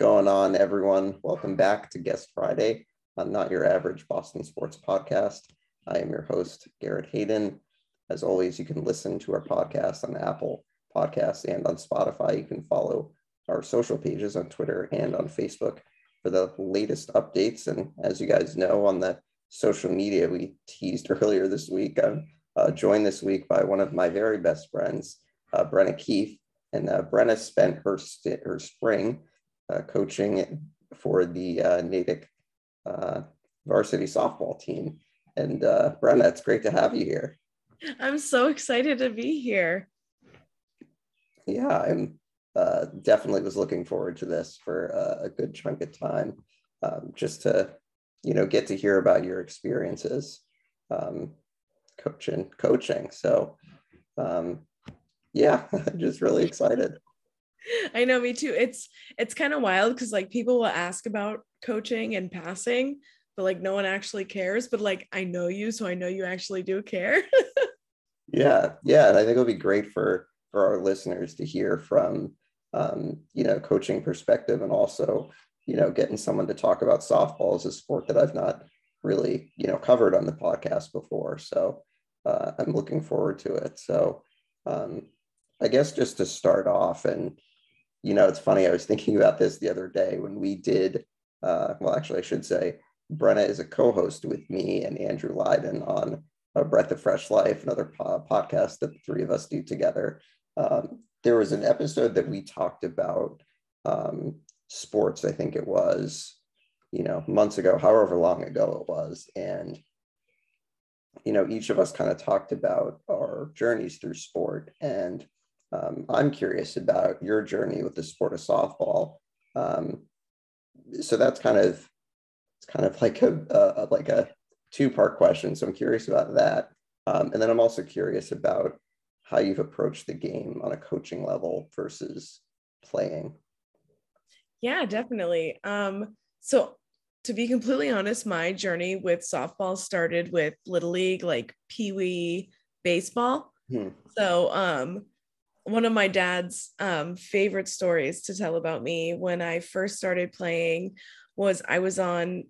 Going on, everyone? Welcome back to Guest Friday on Not Your Average Boston Sports Podcast. I am your host, Garrett Hayden. As always, you can listen to our podcast on Apple Podcasts and on Spotify. You can follow our social pages on Twitter and on Facebook for the latest updates. And as you guys know, on the social media we teased earlier this week, I'm uh, joined this week by one of my very best friends, uh, Brenna Keith. And uh, Brenna spent her, st- her spring uh, coaching for the uh, Natick uh, varsity softball team. And uh, Brenna, it's great to have you here. I'm so excited to be here. Yeah, I'm uh, definitely was looking forward to this for uh, a good chunk of time, um, just to you know get to hear about your experiences um, coaching coaching. So um, yeah, just really excited. I know, me too. It's it's kind of wild because like people will ask about coaching and passing, but like no one actually cares. But like I know you, so I know you actually do care. yeah, yeah, and I think it'll be great for for our listeners to hear from um, you know coaching perspective, and also you know getting someone to talk about softball as a sport that I've not really you know covered on the podcast before. So uh, I'm looking forward to it. So um, I guess just to start off and you know, it's funny. I was thinking about this the other day when we did. Uh, well, actually, I should say Brenna is a co-host with me and Andrew Lyden on a Breath of Fresh Life, another po- podcast that the three of us do together. Um, there was an episode that we talked about um, sports. I think it was, you know, months ago, however long ago it was, and you know, each of us kind of talked about our journeys through sport and um, I'm curious about your journey with the sport of softball. Um, so that's kind of it's kind of like a, a like a two part question. So I'm curious about that, um, and then I'm also curious about how you've approached the game on a coaching level versus playing. Yeah, definitely. Um, so to be completely honest, my journey with softball started with little league, like pee wee baseball. Hmm. So um, one of my dad's um, favorite stories to tell about me when I first started playing was I was on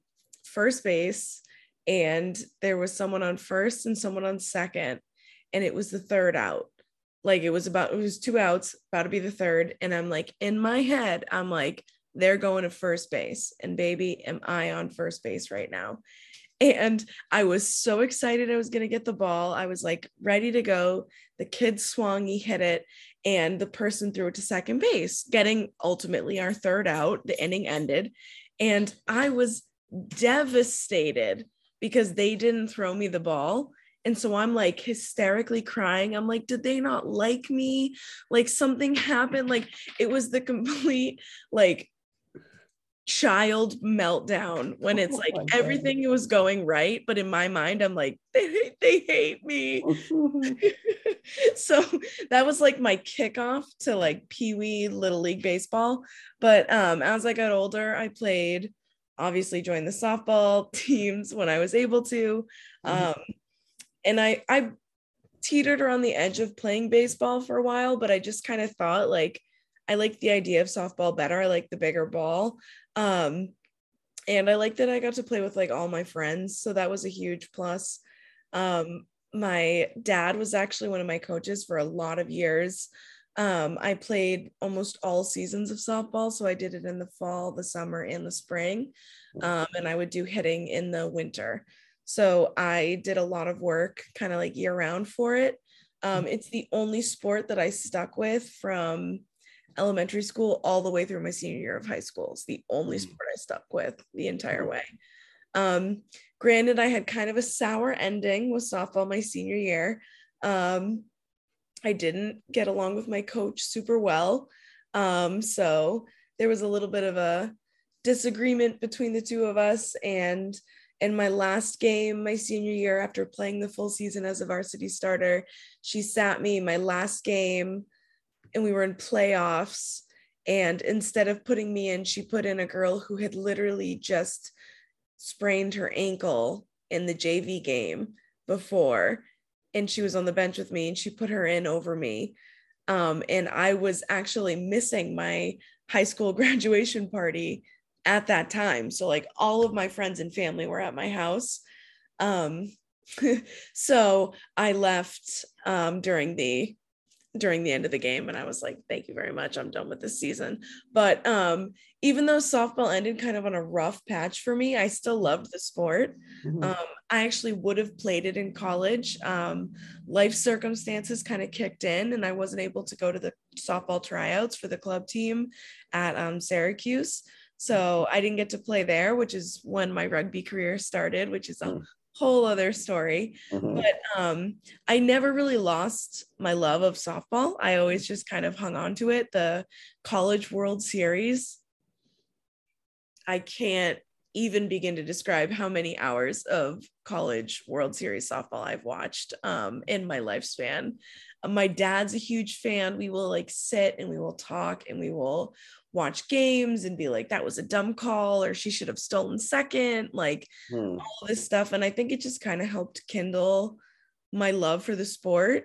first base and there was someone on first and someone on second and it was the third out. Like it was about it was two outs about to be the third and i'm like in my head i'm like they're going to first base and baby am i on first base right now and I was so excited I was going to get the ball. I was like ready to go. The kid swung, he hit it, and the person threw it to second base, getting ultimately our third out. The inning ended. And I was devastated because they didn't throw me the ball. And so I'm like hysterically crying. I'm like, did they not like me? Like something happened. Like it was the complete like child meltdown when it's oh like everything was going right but in my mind i'm like they hate, they hate me so that was like my kickoff to like pee-wee little league baseball but um as i got older i played obviously joined the softball teams when i was able to mm-hmm. um and i i teetered around the edge of playing baseball for a while but i just kind of thought like I like the idea of softball better. I like the bigger ball. Um, and I like that I got to play with like all my friends. So that was a huge plus. Um, my dad was actually one of my coaches for a lot of years. Um, I played almost all seasons of softball. So I did it in the fall, the summer, and the spring. Um, and I would do hitting in the winter. So I did a lot of work kind of like year round for it. Um, it's the only sport that I stuck with from elementary school all the way through my senior year of high school. It's the only mm. sport I stuck with the entire way. Um, granted, I had kind of a sour ending with softball my senior year. Um, I didn't get along with my coach super well. Um, so there was a little bit of a disagreement between the two of us. And in my last game, my senior year, after playing the full season as a varsity starter, she sat me my last game and we were in playoffs. And instead of putting me in, she put in a girl who had literally just sprained her ankle in the JV game before. And she was on the bench with me and she put her in over me. Um, and I was actually missing my high school graduation party at that time. So like all of my friends and family were at my house. Um, so I left um, during the during the end of the game and I was like, thank you very much. I'm done with this season. But um, even though softball ended kind of on a rough patch for me, I still loved the sport. Mm-hmm. Um, I actually would have played it in college. Um, life circumstances kind of kicked in and I wasn't able to go to the softball tryouts for the club team at um, Syracuse. So I didn't get to play there, which is when my rugby career started, which is a mm. Whole other story. Mm-hmm. But um, I never really lost my love of softball. I always just kind of hung on to it. The College World Series, I can't even begin to describe how many hours of college World Series softball I've watched um, in my lifespan. my dad's a huge fan. We will like sit and we will talk and we will watch games and be like, that was a dumb call or she should have stolen second, like hmm. all this stuff. And I think it just kind of helped kindle my love for the sport.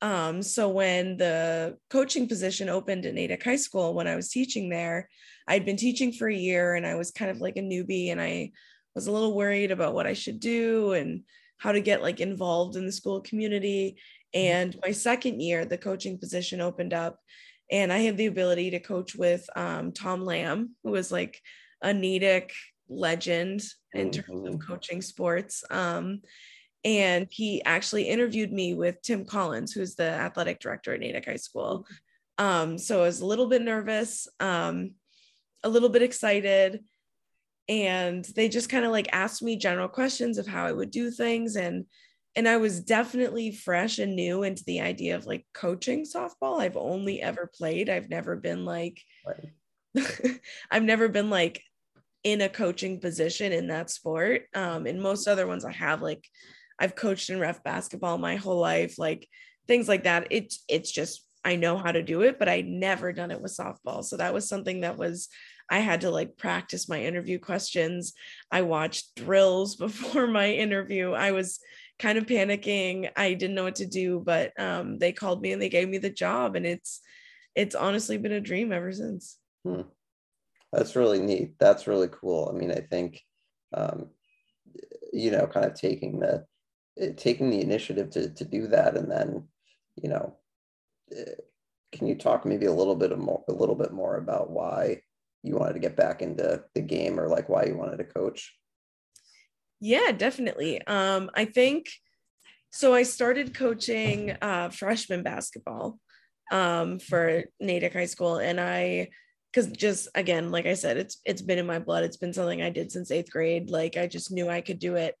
Um, so when the coaching position opened at Natick High School, when I was teaching there, I'd been teaching for a year and I was kind of like a newbie and I was a little worried about what I should do and how to get like involved in the school community. Mm-hmm. And my second year, the coaching position opened up and I had the ability to coach with um, Tom Lamb, who was like a Natick legend in terms of mm-hmm. coaching sports. Um, and he actually interviewed me with Tim Collins, who's the athletic director at Natick High School. Um, so I was a little bit nervous, um, a little bit excited, and they just kind of like asked me general questions of how I would do things and and I was definitely fresh and new into the idea of like coaching softball. I've only ever played. I've never been like right. I've never been like in a coaching position in that sport. Um, in most other ones I have like I've coached in ref basketball my whole life, like things like that. It's it's just I know how to do it, but I never done it with softball. So that was something that was I had to like practice my interview questions. I watched drills before my interview. I was kind of panicking. I didn't know what to do, but um, they called me and they gave me the job, and it's it's honestly been a dream ever since. Hmm. That's really neat. That's really cool. I mean, I think um, you know, kind of taking the eh, taking the initiative to to do that, and then you know, eh, can you talk maybe a little bit more a little bit more about why you wanted to get back into the game or like why you wanted to coach? Yeah, definitely. Um, I think so. I started coaching uh, freshman basketball um, for Natick High School, and I, because just again, like I said, it's it's been in my blood. It's been something I did since eighth grade. Like I just knew I could do it.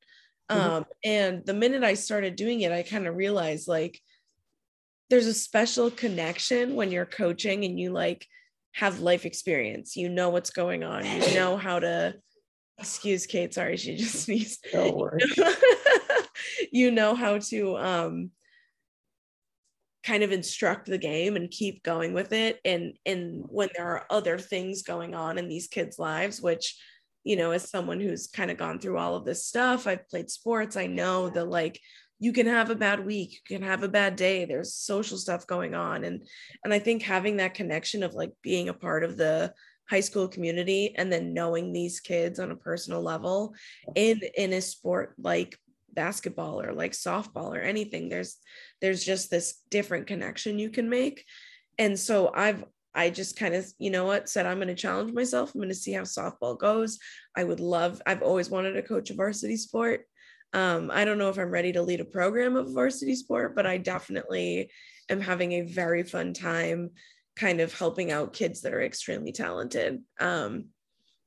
Mm-hmm. Um. And the minute I started doing it, I kind of realized like there's a special connection when you're coaching and you like have life experience. You know what's going on. You know how to excuse Kate, sorry, she just sneezed. Don't worry. you know how to um kind of instruct the game and keep going with it and and when there are other things going on in these kids lives which you know as someone who's kind of gone through all of this stuff i've played sports i know the like you can have a bad week you can have a bad day there's social stuff going on. And and i think having that connection of like being a part of the high school community and then knowing these kids on a personal level in in a sport like basketball or like softball or anything there's there's just this different connection you can make. And so i've i just kind of you know what said i'm going to challenge myself. I'm going to see how softball goes. I would love i've always wanted to coach a varsity sport um, i don't know if i'm ready to lead a program of varsity sport but i definitely am having a very fun time kind of helping out kids that are extremely talented. Um,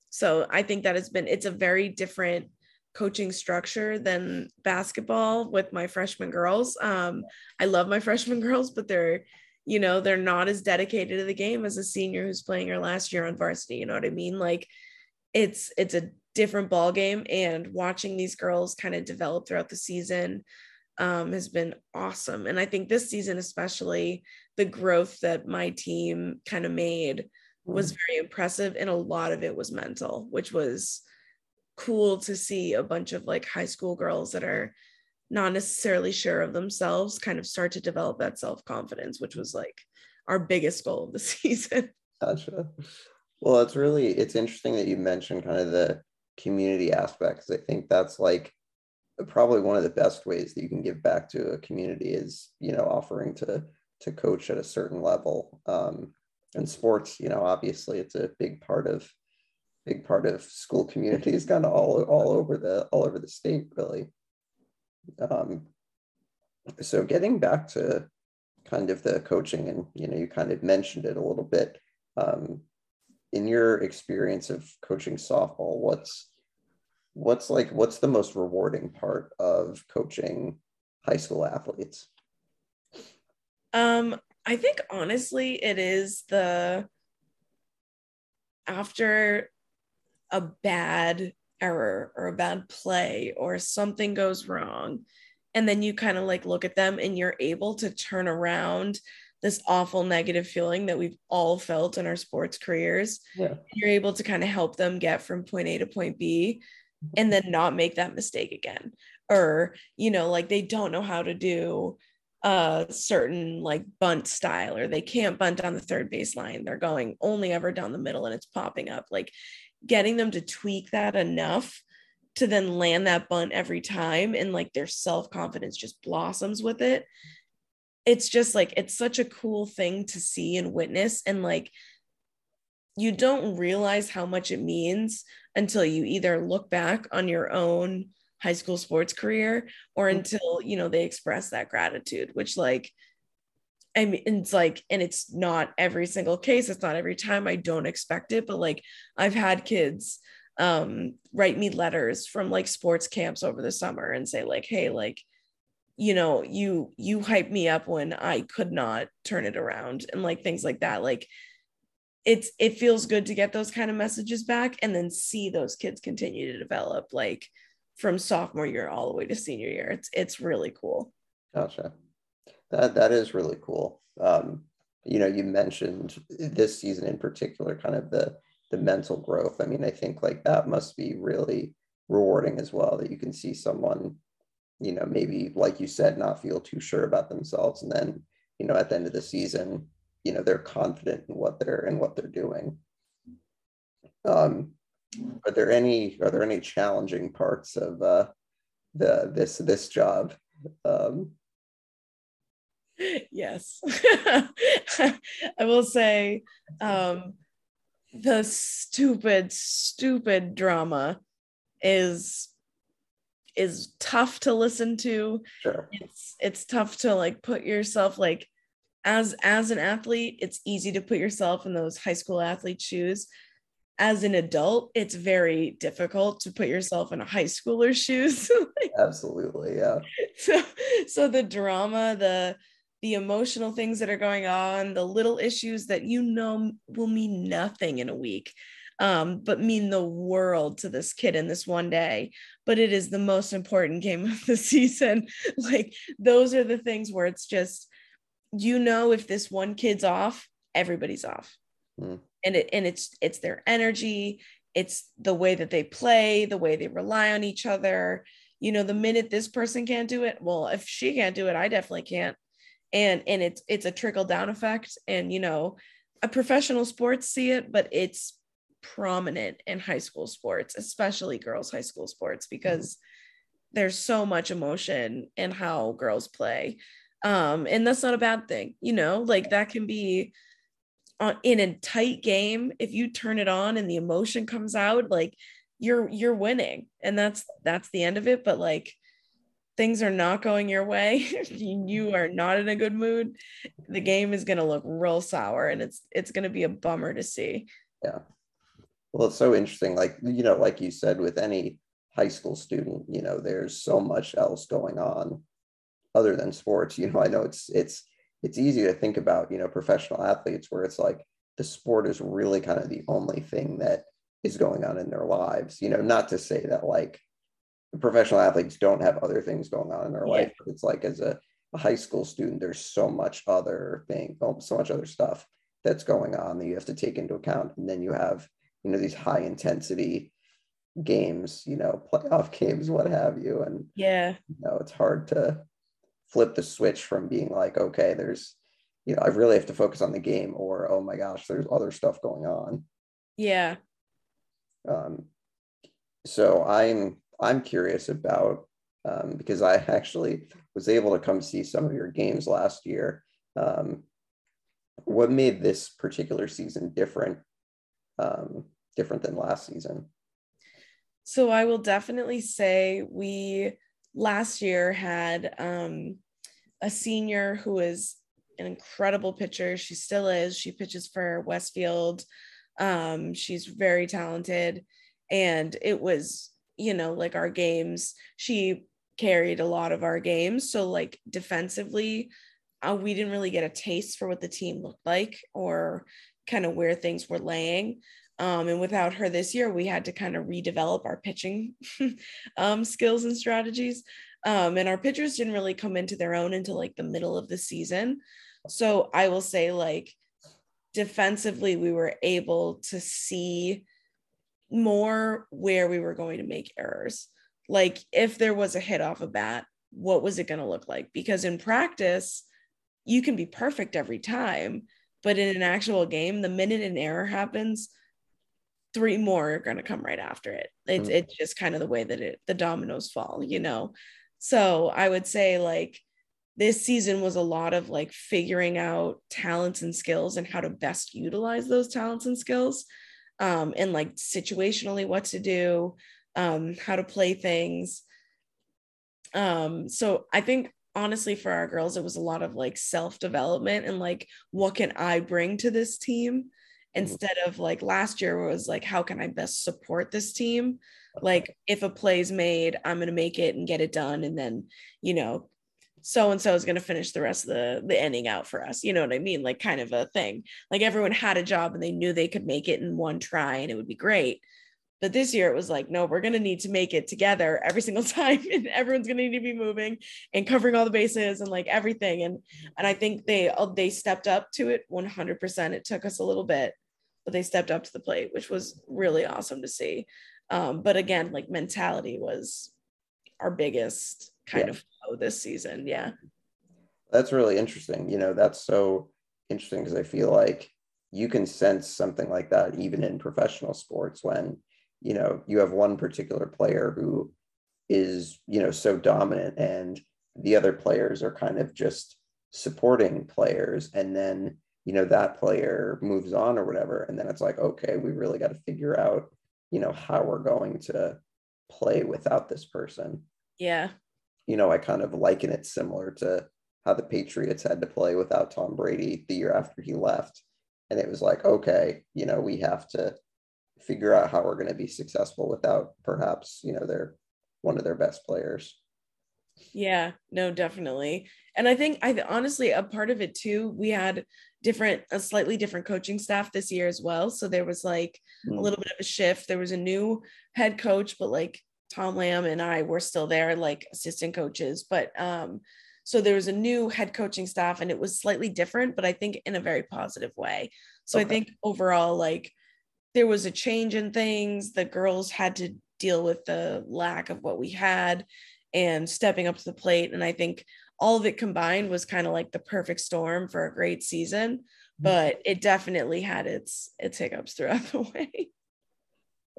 so I think that has been, it's a very different coaching structure than basketball with my freshman girls. Um, I love my freshman girls, but they're, you know, they're not as dedicated to the game as a senior who's playing her last year on varsity. You know what I mean? Like it's, it's a different ball game and watching these girls kind of develop throughout the season um, has been awesome. And I think this season, especially, the growth that my team kind of made was mm. very impressive. And a lot of it was mental, which was cool to see a bunch of like high school girls that are not necessarily sure of themselves kind of start to develop that self confidence, which was like our biggest goal of the season. Gotcha. Well, it's really it's interesting that you mentioned kind of the community aspects. I think that's like probably one of the best ways that you can give back to a community is you know offering to to coach at a certain level. Um, and sports, you know, obviously it's a big part of big part of school communities, kind of all all over the all over the state, really. Um, so getting back to kind of the coaching, and you know, you kind of mentioned it a little bit. Um, in your experience of coaching softball, what's what's like what's the most rewarding part of coaching high school athletes? Um, I think honestly, it is the after a bad error or a bad play or something goes wrong, and then you kind of like look at them and you're able to turn around this awful negative feeling that we've all felt in our sports careers. Yeah. You're able to kind of help them get from point A to point B and then not make that mistake again. Or, you know, like they don't know how to do a certain like bunt style or they can't bunt down the third baseline. They're going only ever down the middle and it's popping up. Like getting them to tweak that enough to then land that bunt every time and like their self-confidence just blossoms with it. It's just like it's such a cool thing to see and witness and like you don't realize how much it means until you either look back on your own high school sports career or mm-hmm. until you know they express that gratitude which like I mean, it's like, and it's not every single case. It's not every time. I don't expect it, but like, I've had kids um, write me letters from like sports camps over the summer and say like, "Hey, like, you know, you you hyped me up when I could not turn it around," and like things like that. Like, it's it feels good to get those kind of messages back and then see those kids continue to develop. Like, from sophomore year all the way to senior year. It's it's really cool. Gotcha. That that is really cool. Um, you know, you mentioned this season in particular, kind of the the mental growth. I mean, I think like that must be really rewarding as well that you can see someone, you know, maybe like you said, not feel too sure about themselves, and then you know at the end of the season, you know, they're confident in what they're in what they're doing. Um, are there any are there any challenging parts of uh, the this this job? Um, yes, I will say um, the stupid stupid drama is is tough to listen to. Sure. It's it's tough to like put yourself like as as an athlete, it's easy to put yourself in those high school athlete shoes as an adult, it's very difficult to put yourself in a high schooler's shoes. Absolutely, yeah. So, so the drama, the the emotional things that are going on, the little issues that you know will mean nothing in a week, um, but mean the world to this kid in this one day. But it is the most important game of the season. Like those are the things where it's just, you know, if this one kid's off, everybody's off. Mm and it and it's it's their energy it's the way that they play the way they rely on each other you know the minute this person can't do it well if she can't do it i definitely can't and and it's it's a trickle down effect and you know a professional sports see it but it's prominent in high school sports especially girls high school sports because mm-hmm. there's so much emotion in how girls play um and that's not a bad thing you know like that can be on, in a tight game, if you turn it on and the emotion comes out, like you're you're winning, and that's that's the end of it. But like things are not going your way, you are not in a good mood. The game is going to look real sour, and it's it's going to be a bummer to see. Yeah. Well, it's so interesting. Like you know, like you said, with any high school student, you know, there's so much else going on other than sports. You know, I know it's it's it's easy to think about, you know, professional athletes where it's like the sport is really kind of the only thing that is going on in their lives. You know, not to say that like professional athletes don't have other things going on in their yeah. life, but it's like as a, a, high school student, there's so much other thing, oh, so much other stuff that's going on that you have to take into account. And then you have, you know, these high intensity games, you know, playoff games, what have you. And yeah, you know, it's hard to flip the switch from being like, okay, there's, you know, I really have to focus on the game or, oh my gosh, there's other stuff going on. Yeah. Um, so I'm I'm curious about um, because I actually was able to come see some of your games last year. Um, what made this particular season different um, different than last season? So I will definitely say we last year had um, a senior who is an incredible pitcher. She still is. She pitches for Westfield. Um, she's very talented. And it was, you know, like our games, she carried a lot of our games. So, like, defensively, uh, we didn't really get a taste for what the team looked like or kind of where things were laying. Um, and without her this year, we had to kind of redevelop our pitching um, skills and strategies. Um, and our pitchers didn't really come into their own until like the middle of the season. So I will say, like, defensively, we were able to see more where we were going to make errors. Like, if there was a hit off a bat, what was it going to look like? Because in practice, you can be perfect every time, but in an actual game, the minute an error happens, three more are going to come right after it. It's, mm. it's just kind of the way that it the dominoes fall, you know. So I would say like this season was a lot of like figuring out talents and skills and how to best utilize those talents and skills um, and like situationally what to do um, how to play things um, so i think honestly for our girls it was a lot of like self development and like what can i bring to this team mm-hmm. instead of like last year was like how can i best support this team? Like if a play's made i'm going to make it and get it done and then you know so and so is going to finish the rest of the the ending out for us. You know what i mean? Like kind of a thing. Like everyone had a job and they knew they could make it in one try and it would be great but this year it was like no we're going to need to make it together every single time and everyone's going to need to be moving and covering all the bases and like everything and and i think they uh, they stepped up to it 100% it took us a little bit but they stepped up to the plate which was really awesome to see um, but again like mentality was our biggest kind yeah. of this season. Yeah. That's really interesting. You know, that's so interesting because I feel like you can sense something like that even in professional sports when, you know, you have one particular player who is, you know, so dominant and the other players are kind of just supporting players. And then, you know, that player moves on or whatever. And then it's like, okay, we really got to figure out, you know, how we're going to play without this person. Yeah you know, I kind of liken it similar to how the Patriots had to play without Tom Brady the year after he left. And it was like, okay, you know, we have to figure out how we're going to be successful without perhaps, you know, their one of their best players. Yeah, no, definitely. And I think I honestly a part of it too, we had different a slightly different coaching staff this year as well. So there was like mm. a hmm. little bit of a shift. There was a new head coach, but like Tom Lamb and I were still there, like assistant coaches. But um, so there was a new head coaching staff and it was slightly different, but I think in a very positive way. So okay. I think overall, like there was a change in things. The girls had to deal with the lack of what we had and stepping up to the plate. And I think all of it combined was kind of like the perfect storm for a great season. Mm-hmm. But it definitely had its its hiccups throughout the way.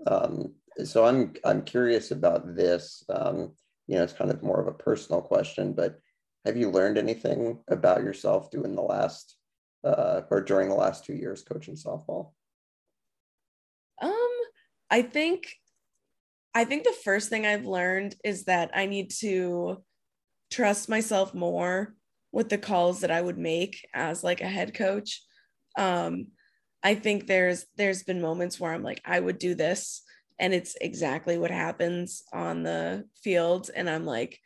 Um, so I'm I'm curious about this. Um, you know, it's kind of more of a personal question, but have you learned anything about yourself doing the last uh, or during the last two years coaching softball? Um, I think I think the first thing I've learned is that I need to trust myself more with the calls that I would make as like a head coach. Um, I think there's there's been moments where I'm like I would do this and it's exactly what happens on the field and i'm like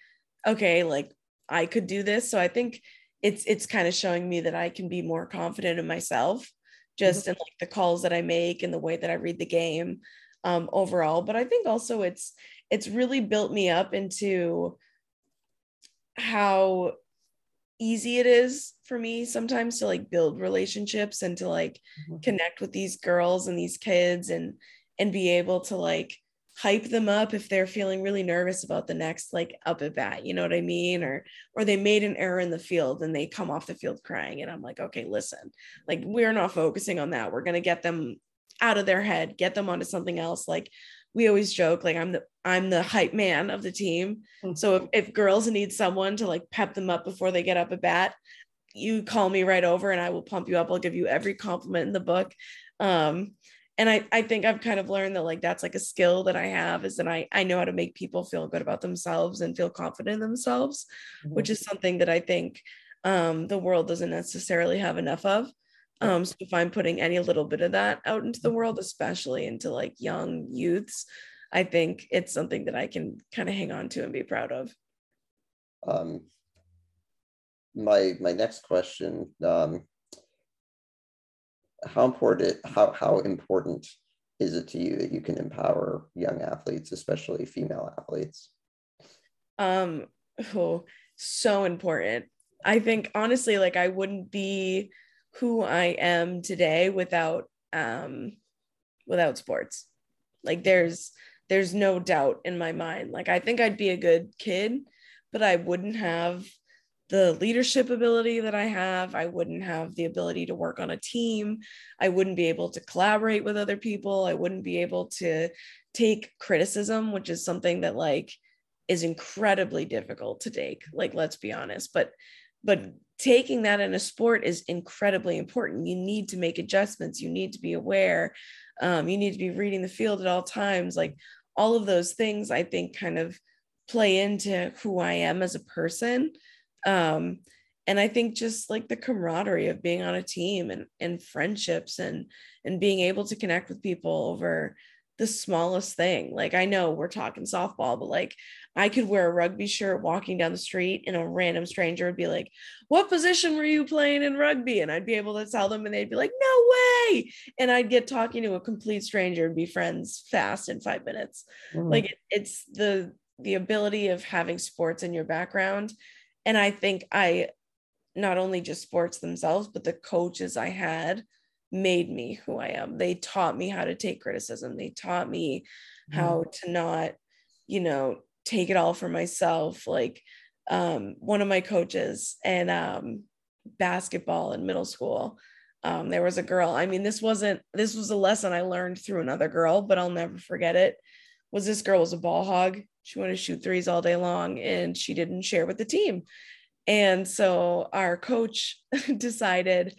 okay like i could do this so i think it's it's kind of showing me that i can be more confident in myself just mm-hmm. in like the calls that i make and the way that i read the game um overall but i think also it's it's really built me up into how easy it is for me sometimes to like build relationships and to like mm-hmm. connect with these girls and these kids and and be able to like hype them up if they're feeling really nervous about the next like up at bat you know what i mean or or they made an error in the field and they come off the field crying and i'm like okay listen like we're not focusing on that we're going to get them out of their head, get them onto something else. Like we always joke, like I'm the I'm the hype man of the team. Mm-hmm. So if, if girls need someone to like pep them up before they get up at bat, you call me right over and I will pump you up. I'll give you every compliment in the book. Um, and I, I think I've kind of learned that like that's like a skill that I have is that I, I know how to make people feel good about themselves and feel confident in themselves, mm-hmm. which is something that I think um, the world doesn't necessarily have enough of. Um, so if I'm putting any little bit of that out into the world, especially into like young youths, I think it's something that I can kind of hang on to and be proud of. Um, my my next question um, how important how how important is it to you that you can empower young athletes especially female athletes? Um oh so important. I think honestly like i wouldn't be who i am today without um without sports. Like there's there's no doubt in my mind. Like i think i'd be a good kid but i wouldn't have the leadership ability that I have. I wouldn't have the ability to work on a team. I wouldn't be able to collaborate with other people. I wouldn't be able to take criticism, which is something that like is incredibly difficult to take. Like, let's be honest. But but taking that in a sport is incredibly important. You need to make adjustments. You need to be aware. Um, you need to be reading the field at all times. Like all of those things, I think, kind of play into who I am as a person um and i think just like the camaraderie of being on a team and and friendships and and being able to connect with people over the smallest thing. Like i know we're talking softball but like i could wear a rugby shirt walking down the street and a random stranger would be like what position were you playing in rugby? And i'd be able to tell them and they'd be like no way! And i'd get talking to a complete stranger and be friends fast in five minutes. Mm-hmm. like it's the the ability of having sports in your background and I think I not only just sports themselves, but the coaches I had made me who I am. They taught me how to take criticism. They taught me mm-hmm. how to not, you know, take it all for myself. Like um, one of my coaches and um, basketball in middle school, um, there was a girl. I mean, this wasn't, this was a lesson I learned through another girl, but I'll never forget it. Was this girl was a ball hog she wanted to shoot threes all day long and she didn't share with the team. And so our coach decided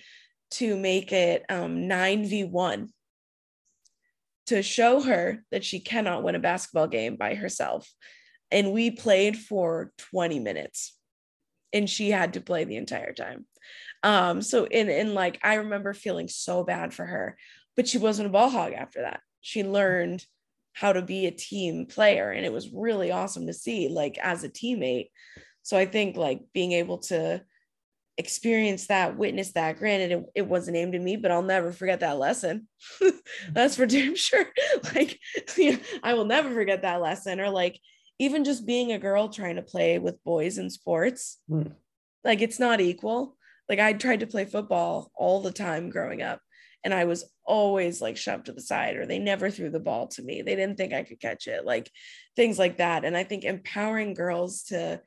to make it um, 9v1 to show her that she cannot win a basketball game by herself. And we played for 20 minutes and she had to play the entire time. Um, so in in like I remember feeling so bad for her, but she wasn't a ball hog after that. She learned how to be a team player and it was really awesome to see like as a teammate. So i think like being able to experience that witness that granted it, it wasn't aimed at me but i'll never forget that lesson. That's for damn sure. Like yeah, i will never forget that lesson or like even just being a girl trying to play with boys in sports mm. like it's not equal. Like i tried to play football all the time growing up and I was always like shoved to the side or they never threw the ball to me. They didn't think I could catch it, like things like that. And I think empowering girls to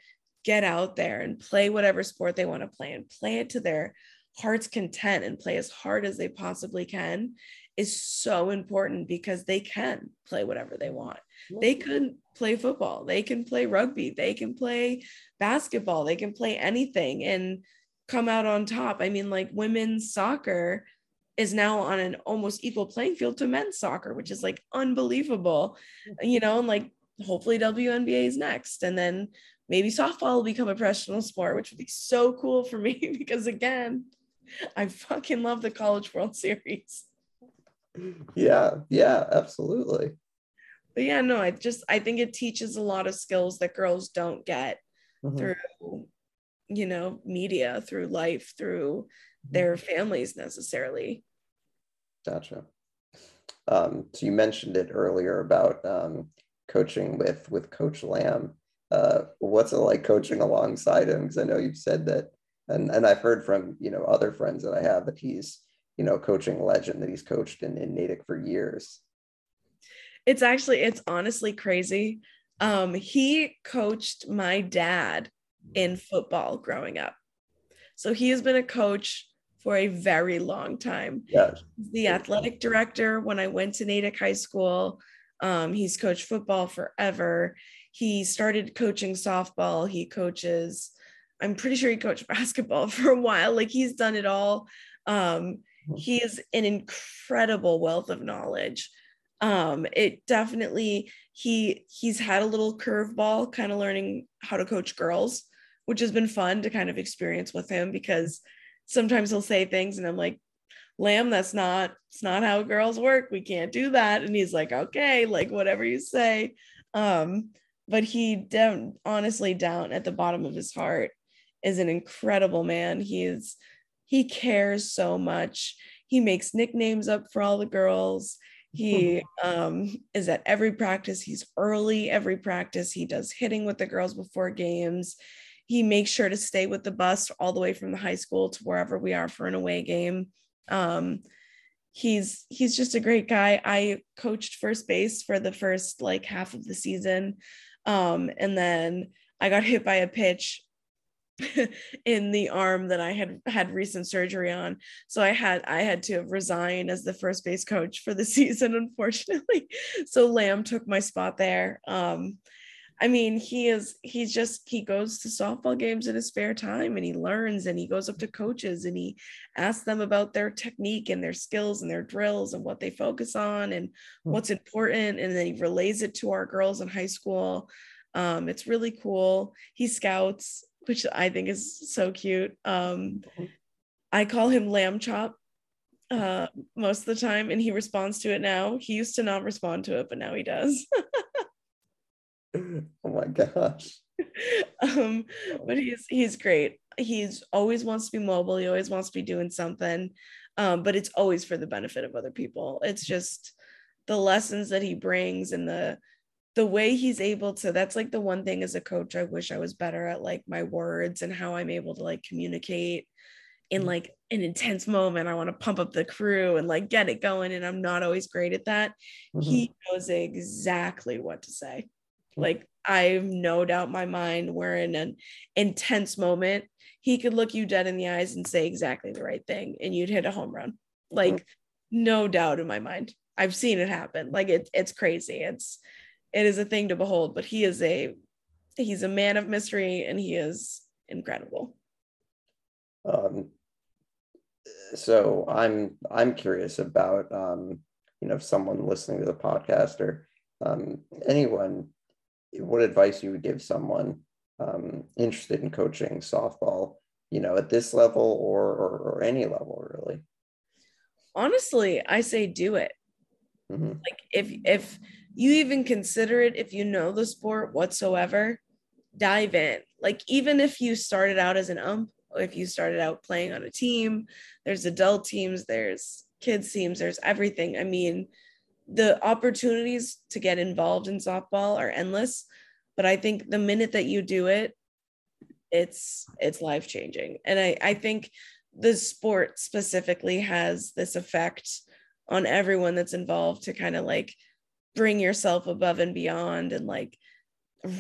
get out there and play whatever sport they want to play and play it to their heart's content and play as hard as they possibly can is so important because they can play whatever they want. They can play football, they can play rugby, they can play basketball, they can play anything and come out on top. I mean, like women's soccer is now on an almost equal playing field to men's soccer, which is like unbelievable, mm-hmm. you know, and like hopefully WNBA is next. And then maybe softball will become a professional sport, which would be so cool for me because again, I fucking love the College World Series. Yeah, yeah, absolutely. But yeah, no, I just I think it teaches a lot of skills that girls don't get mm-hmm. through you know media through life through their families necessarily. Gotcha. Um, so you mentioned it earlier about um, coaching with with Coach Lamb. Uh, what's it like coaching alongside him? Because I know you've said that, and and I've heard from you know other friends that I have that he's you know coaching legend that he's coached in in Natick for years. It's actually it's honestly crazy. Um, he coached my dad in football growing up. So he has been a coach for a very long time. Yes. The athletic director when I went to Natick High School. Um, he's coached football forever. He started coaching softball. He coaches, I'm pretty sure he coached basketball for a while. Like he's done it all. Um, he is an incredible wealth of knowledge. Um, it definitely he he's had a little curveball, kind of learning how to coach girls, which has been fun to kind of experience with him because sometimes he'll say things and I'm like, Lamb, that's not it's not how girls work. We can't do that. And he's like, okay, like whatever you say. Um, but he down honestly down at the bottom of his heart is an incredible man. He is he cares so much. He makes nicknames up for all the girls. He um, is at every practice. He's early every practice. He does hitting with the girls before games. He makes sure to stay with the bus all the way from the high school to wherever we are for an away game. Um, he's he's just a great guy. I coached first base for the first like half of the season, um, and then I got hit by a pitch in the arm that I had had recent surgery on. So I had I had to resign as the first base coach for the season, unfortunately. So Lamb took my spot there. Um, I mean, he is he's just he goes to softball games in his spare time and he learns and he goes up to coaches and he asks them about their technique and their skills and their drills and what they focus on and hmm. what's important. And then he relays it to our girls in high school. Um, it's really cool. He scouts which I think is so cute. Um, I call him Lamb Chop uh, most of the time, and he responds to it now. He used to not respond to it, but now he does. oh my gosh. um, but he's he's great. He's always wants to be mobile. He always wants to be doing something, um, but it's always for the benefit of other people. It's just the lessons that he brings and the the way he's able to that's like the one thing as a coach i wish i was better at like my words and how i'm able to like communicate in mm-hmm. like an intense moment i want to pump up the crew and like get it going and i'm not always great at that mm-hmm. he knows exactly what to say. Like i've no doubt in my mind we're in an intense moment. He could look you dead in the eyes and say exactly the right thing and you'd hit a home run. Like no doubt in my mind. I've seen it happen. Like it, it's crazy. It's it is a thing to behold but he is a he's a man of mystery and he is incredible. Um so i'm i'm curious about um you know someone listening to the podcast or um anyone what advice you would give someone um interested in coaching softball you know at this level or or, or any level really? Honestly i say do it. Mm-hmm. like if if you even consider it if you know the sport whatsoever dive in. Like even if you started out as an ump if you started out playing on a team there's adult teams there's kids teams there's everything. I mean the opportunities to get involved in softball are endless but i think the minute that you do it it's it's life changing and i i think the sport specifically has this effect on everyone that's involved to kind of like bring yourself above and beyond and like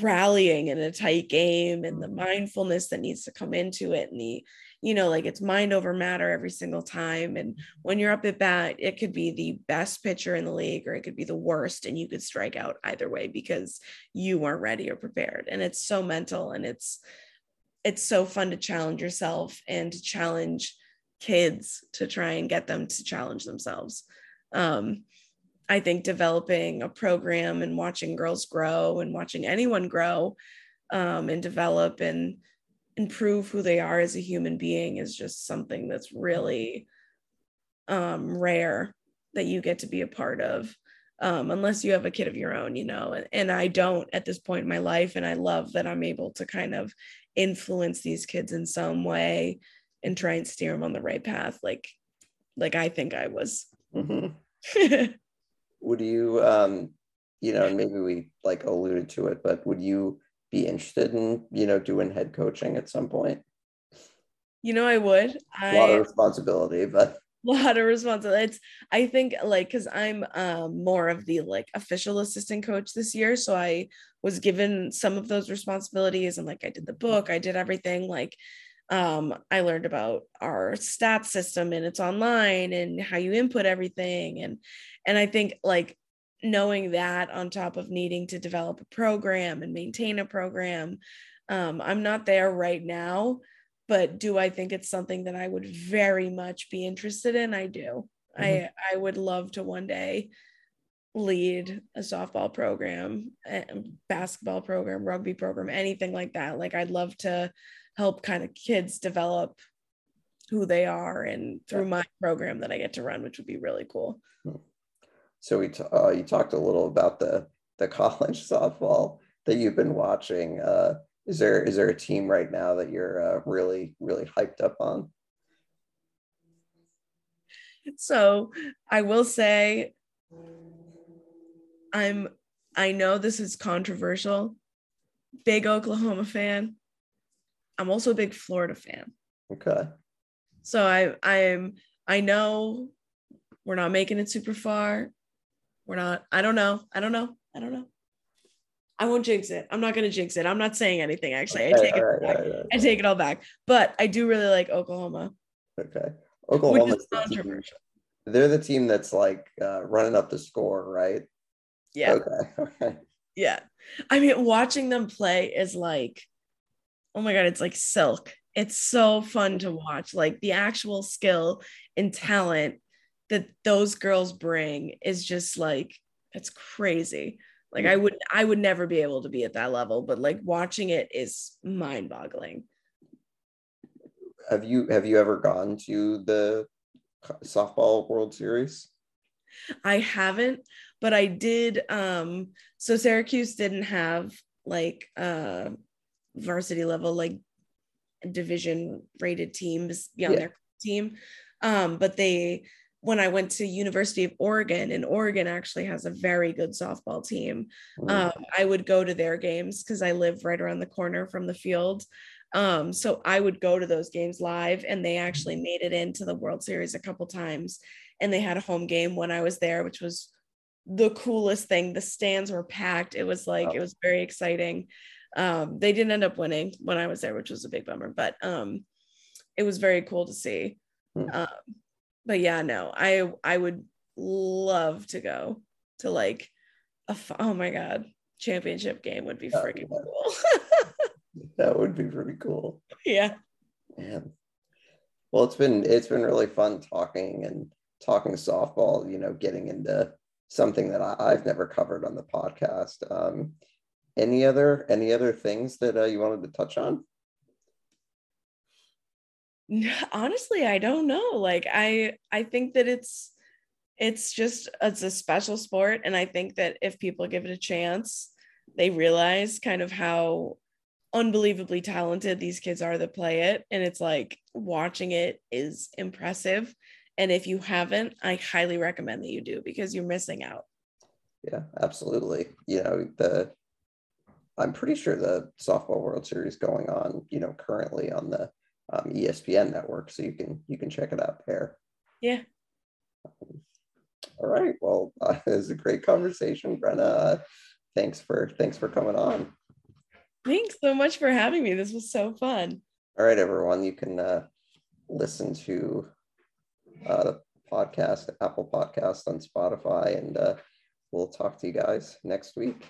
rallying in a tight game and the mm-hmm. mindfulness that needs to come into it and the you know like it's mind over matter every single time and when you're up at bat it could be the best pitcher in the league or it could be the worst and you could strike out either way because you weren't ready or prepared and it's so mental and it's it's so fun to challenge yourself and to challenge kids to try and get them to challenge themselves. Um I think developing a program and watching girls grow and watching anyone grow um, and develop and improve who they are as a human being is just something that's really um, rare that you get to be a part of. Um, unless you have a kid of your own, you know, and, and I don't at this point in my life. And I love that I'm able to kind of influence these kids in some way and try and steer them on the right path, like, like I think I was. Mm-hmm. would you um you know and maybe we like alluded to it but would you be interested in you know doing head coaching at some point you know i would a lot of responsibility but a lot of responsibility it's i think like because i'm um, more of the like official assistant coach this year so i was given some of those responsibilities and like i did the book i did everything like um, I learned about our stats system and it's online and how you input everything. And and I think like knowing that on top of needing to develop a program and maintain a program, um, I'm not there right now, but do I think it's something that I would very much be interested in? I do. Mm-hmm. I I would love to one day lead a softball program, a basketball program, rugby program, anything like that. Like I'd love to help kind of kids develop who they are and through my program that I get to run, which would be really cool. So we t- uh, you talked a little about the the college softball that you've been watching. Uh, is there is there a team right now that you're uh, really really hyped up on? So I will say, I'm I know this is controversial. Big Oklahoma fan. I'm also a big Florida fan. Okay. So I I'm I know we're not making it super far. We're not. I don't know. I don't know. I don't know. I won't jinx it. I'm not gonna jinx it. I'm not saying anything actually. I take it right, back. Right, right, I take it all back. But I do really like Oklahoma. Okay. Oklahoma. The they're the team that's like uh, running up the score, right? Yeah. Okay. Okay. Yeah. I mean, watching them play is like oh my god it's like silk it's so fun to watch like the actual skill and talent that those girls bring is just like it's crazy. Like i would i would never be able to be at that level but like watching it is mind boggling have you have you ever gone to the softball world series? I haven't but i did um so syracuse didn't have like uh varsity level like division rated teams beyond yeah. their team. Um but they when i went to university of oregon and oregon actually has a very good softball team um, i would go to their games because i live right around the corner from the field um, so i would go to those games live and they actually made it into the world series a couple times and they had a home game when i was there which was the coolest thing the stands were packed it was like oh. it was very exciting um, they didn't end up winning when I was there, which was a big bummer, but um, it was very cool to see. Hmm. Um, but yeah, no, I I would love to go to like a oh my god championship game would be freaking cool. that would be pretty cool. Yeah. Man. Well, it's been it's been really fun talking and talking softball. You know, getting into something that I, have never covered on the podcast. Um, any other any other things that uh, you wanted to touch on honestly i don't know like i i think that it's it's just it's a special sport and i think that if people give it a chance they realize kind of how unbelievably talented these kids are that play it and it's like watching it is impressive and if you haven't i highly recommend that you do because you're missing out. Yeah absolutely. You know the I'm pretty sure the softball World Series going on, you know, currently on the um, ESPN network, so you can you can check it out there. Yeah. Um, all right. Well, uh, it was a great conversation, Brenna. Thanks for thanks for coming on. Thanks so much for having me. This was so fun. All right, everyone. You can uh, listen to uh, the podcast, Apple Podcast on Spotify, and uh, we'll talk to you guys next week.